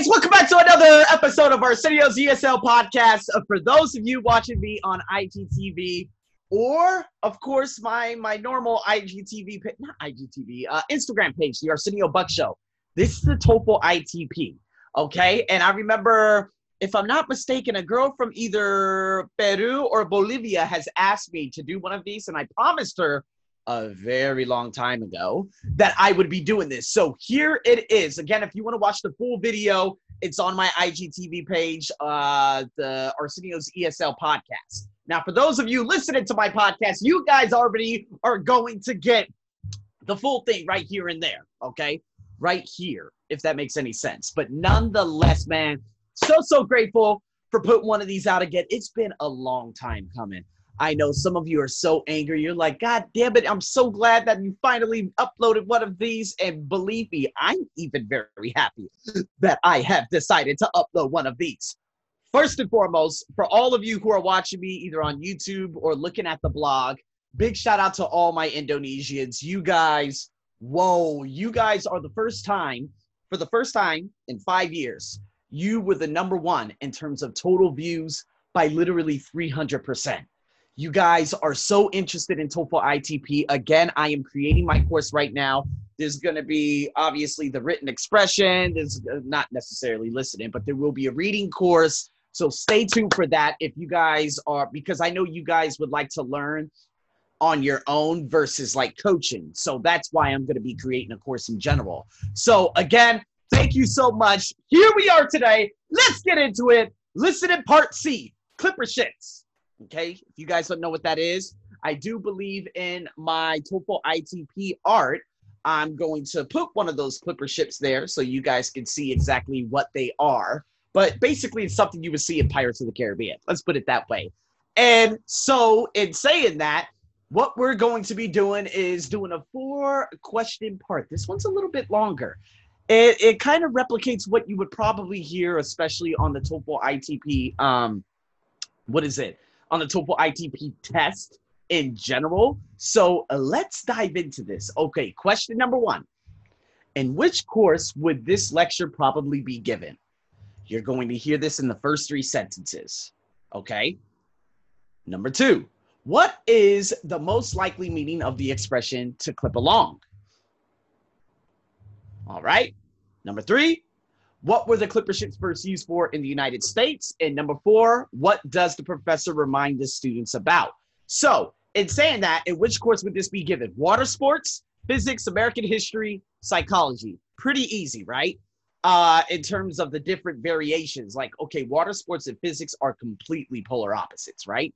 guys, welcome back to another episode of our Arsenio's ESL podcast. Uh, for those of you watching me on IGTV, or of course my my normal IGTV, not IGTV, uh, Instagram page, the Arsenio Buck Show. This is the TOEFL ITP, okay? And I remember, if I'm not mistaken, a girl from either Peru or Bolivia has asked me to do one of these, and I promised her a very long time ago that I would be doing this. So here it is. Again, if you want to watch the full video, it's on my IGTV page, uh, the Arsenio's ESL podcast. Now, for those of you listening to my podcast, you guys already are going to get the full thing right here and there, okay? Right here, if that makes any sense. But nonetheless, man, so, so grateful for putting one of these out again. It's been a long time coming. I know some of you are so angry. You're like, God damn it, I'm so glad that you finally uploaded one of these. And believe me, I'm even very happy that I have decided to upload one of these. First and foremost, for all of you who are watching me either on YouTube or looking at the blog, big shout out to all my Indonesians. You guys, whoa, you guys are the first time, for the first time in five years, you were the number one in terms of total views by literally 300%. You guys are so interested in TOEFL ITP. Again, I am creating my course right now. There's going to be obviously the written expression. There's uh, not necessarily listening, but there will be a reading course. So stay tuned for that if you guys are, because I know you guys would like to learn on your own versus like coaching. So that's why I'm going to be creating a course in general. So again, thank you so much. Here we are today. Let's get into it. Listen in part C, Clipper shits. Okay, if you guys don't know what that is, I do believe in my TOEFL ITP art. I'm going to put one of those clipper ships there so you guys can see exactly what they are. But basically, it's something you would see in Pirates of the Caribbean. Let's put it that way. And so, in saying that, what we're going to be doing is doing a four question part. This one's a little bit longer. It, it kind of replicates what you would probably hear, especially on the TOEFL ITP. Um, what is it? On the TOEFL ITP test in general. So uh, let's dive into this. Okay, question number one. In which course would this lecture probably be given? You're going to hear this in the first three sentences. Okay. Number two, what is the most likely meaning of the expression to clip along? All right. Number three, what were the clipper ships first used for in the United States? And number four, what does the professor remind the students about? So, in saying that, in which course would this be given? Water sports, physics, American history, psychology. Pretty easy, right? Uh, in terms of the different variations, like okay, water sports and physics are completely polar opposites, right?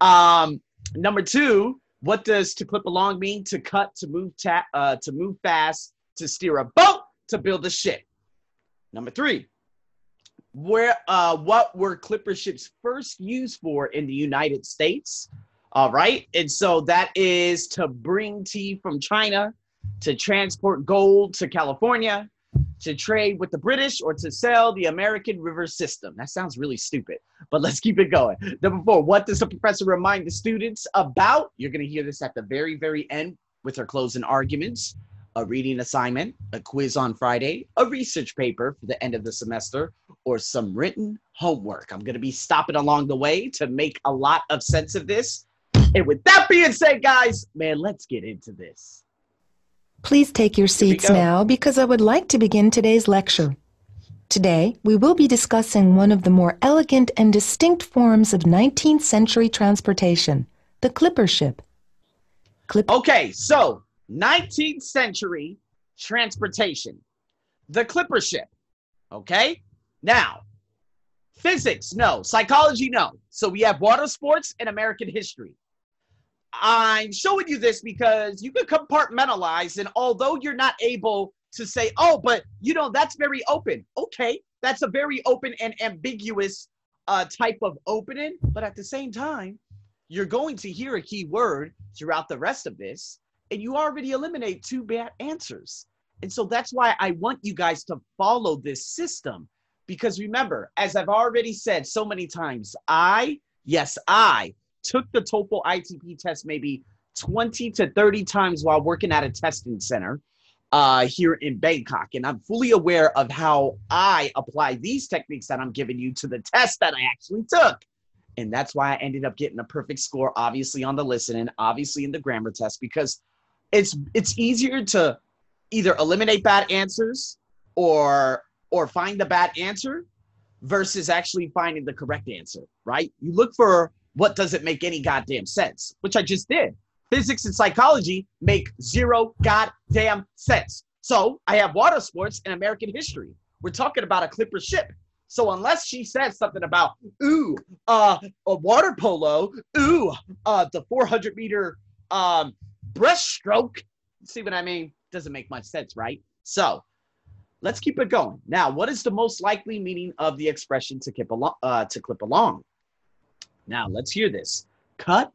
Um, number two, what does to clip along mean? To cut, to move, ta- uh, to move fast, to steer a boat, to build a ship. Number three, where uh, what were clipper ships first used for in the United States? All right, and so that is to bring tea from China, to transport gold to California, to trade with the British, or to sell the American river system. That sounds really stupid, but let's keep it going. Number four, what does the professor remind the students about? You're going to hear this at the very, very end with her closing arguments a reading assignment, a quiz on Friday, a research paper for the end of the semester, or some written homework. I'm going to be stopping along the way to make a lot of sense of this. And with that being said, guys, man, let's get into this. Please take your seats now because I would like to begin today's lecture. Today, we will be discussing one of the more elegant and distinct forms of 19th century transportation, the clipper ship. Clip- okay, so 19th century transportation, the clipper ship. Okay? Now, physics, no. Psychology, no. So we have water sports and American history. I'm showing you this because you can compartmentalize, and although you're not able to say, oh, but you know, that's very open. Okay, that's a very open and ambiguous uh, type of opening, but at the same time, you're going to hear a key word throughout the rest of this and you already eliminate two bad answers. And so that's why I want you guys to follow this system. Because remember, as I've already said so many times, I, yes, I took the TOEFL ITP test maybe 20 to 30 times while working at a testing center. uh, here in Bangkok. And I'm fully aware of how I apply these techniques that I'm giving you to the test that I actually took. And that's why I ended up getting a perfect score, obviously on the listening, obviously in the grammar test, because it's it's easier to either eliminate bad answers or or find the bad answer versus actually finding the correct answer, right? You look for what doesn't make any goddamn sense, which I just did physics and psychology make zero goddamn sense. So I have water sports and American history. We're talking about a clipper ship. So unless she says something about ooh, uh, a water polo, ooh, uh, the 400 meter um, breaststroke, see what I mean? Doesn't make much sense, right? So let's keep it going. Now, what is the most likely meaning of the expression to clip along? Uh, to clip along. Now let's hear this. Cut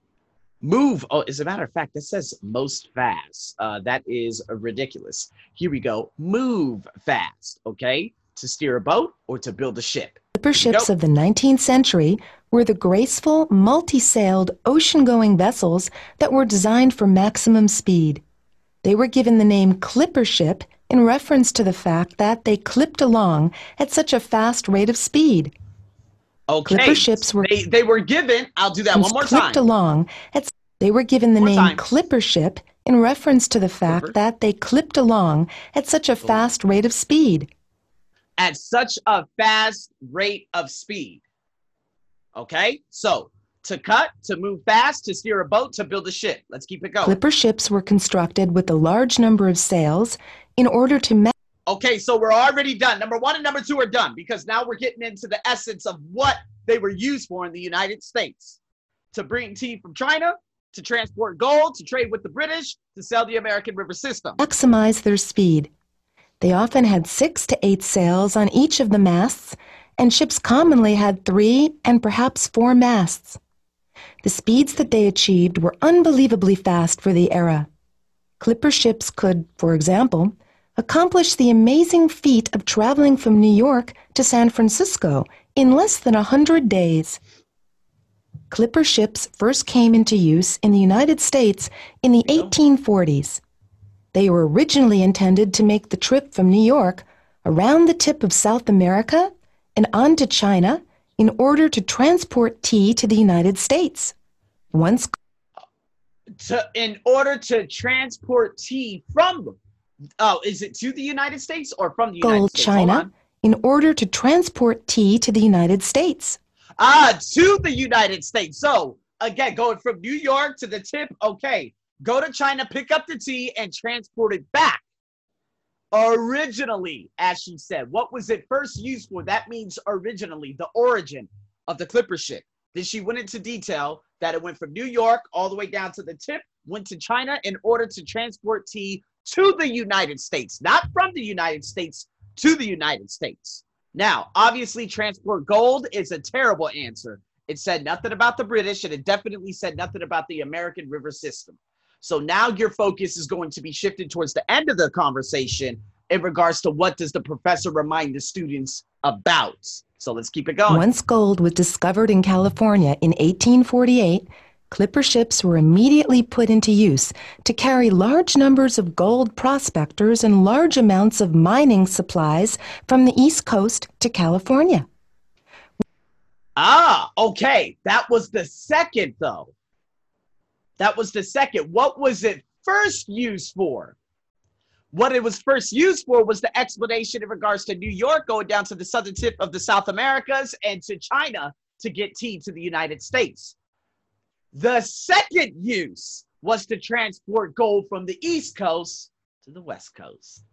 Move. Oh, as a matter of fact, that says most fast. Uh, that is ridiculous. Here we go. Move fast. Okay. To steer a boat or to build a ship. Clipper ships of the 19th century were the graceful, multi sailed, ocean going vessels that were designed for maximum speed. They were given the name clipper ship in reference to the fact that they clipped along at such a fast rate of speed. Okay. Clipper ships were they, they were given. I'll do that one more clipped time. along. It's, they were given the name time. Clipper ship in reference to the fact Clipper. that they clipped along at such a fast rate of speed. At such a fast rate of speed. Okay, so to cut, to move fast, to steer a boat, to build a ship. Let's keep it going. Clipper ships were constructed with a large number of sails in order to Okay, so we're already done. Number one and number two are done because now we're getting into the essence of what they were used for in the United States to bring tea from China, to transport gold, to trade with the British, to sell the American river system. Maximize their speed. They often had six to eight sails on each of the masts, and ships commonly had three and perhaps four masts. The speeds that they achieved were unbelievably fast for the era. Clipper ships could, for example, accomplish the amazing feat of traveling from New York to San Francisco in less than a hundred days. Clipper ships first came into use in the United States in the 1840s. They were originally intended to make the trip from New York around the tip of South America and on to China in order to transport tea to the United States. Once to, in order to transport tea from Oh, is it to the United States or from the United Gold States? China in order to transport tea to the United States. Ah, to the United States. So again, going from New York to the tip. Okay, go to China, pick up the tea, and transport it back. Originally, as she said, what was it first used for? That means originally, the origin of the clipper ship. Then she went into detail that it went from New York all the way down to the tip, went to China in order to transport tea to the United States, not from the United States to the United States. Now, obviously, transport gold is a terrible answer. It said nothing about the British, and it definitely said nothing about the American river system. So now your focus is going to be shifted towards the end of the conversation in regards to what does the professor remind the students about. So let's keep it going. Once gold was discovered in California in 1848, clipper ships were immediately put into use to carry large numbers of gold prospectors and large amounts of mining supplies from the East Coast to California. Ah, okay. That was the second, though. That was the second. What was it first used for? What it was first used for was the explanation in regards to New York going down to the southern tip of the South Americas and to China to get tea to the United States. The second use was to transport gold from the East Coast to the West Coast.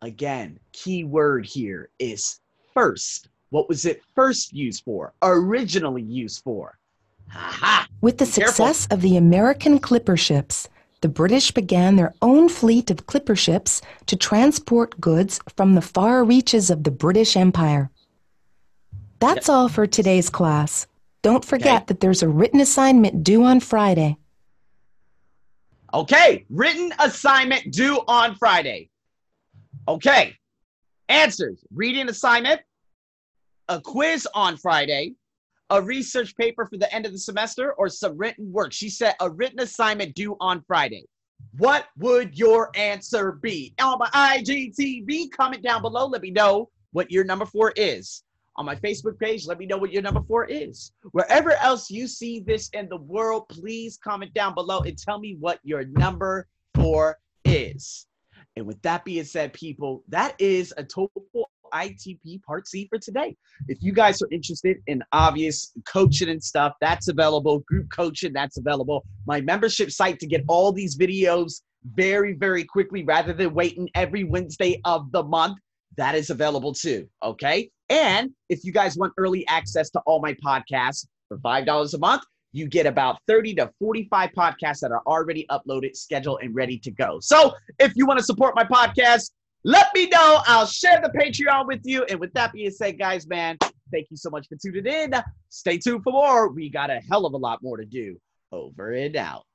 Again, key word here is first. What was it first used for? Originally used for? Ha-ha. With the success careful. of the American clipper ships, the British began their own fleet of clipper ships to transport goods from the far reaches of the British Empire. That's all for today's class. Don't forget okay. that there's a written assignment due on Friday. Okay, written assignment due on Friday. Okay, answers reading assignment, a quiz on Friday, a research paper for the end of the semester, or some written work. She said a written assignment due on Friday. what would your answer be? On my IGTV, comment down below. Let me know what your number four is. On my Facebook page, let me know what your number four is. Wherever else you see this in the world, please comment down below and tell me what your number four is. And with that being said, people, that is a total ITP Part C for today. If you guys are interested in obvious coaching and stuff, that's available. Group coaching, that's available. My membership site to get all these videos very, very quickly rather than waiting every Wednesday of the month, that is available too. Okay. And if you guys want early access to all my podcasts for $5 a month, you get about 30 to 45 podcasts that are already uploaded, scheduled, and ready to go. So if you want to support my podcast, let me know. I'll share the Patreon with you. And with that being said, guys, man, thank you so much for tuning in. Stay tuned for more. We got a hell of a lot more to do. Over and out.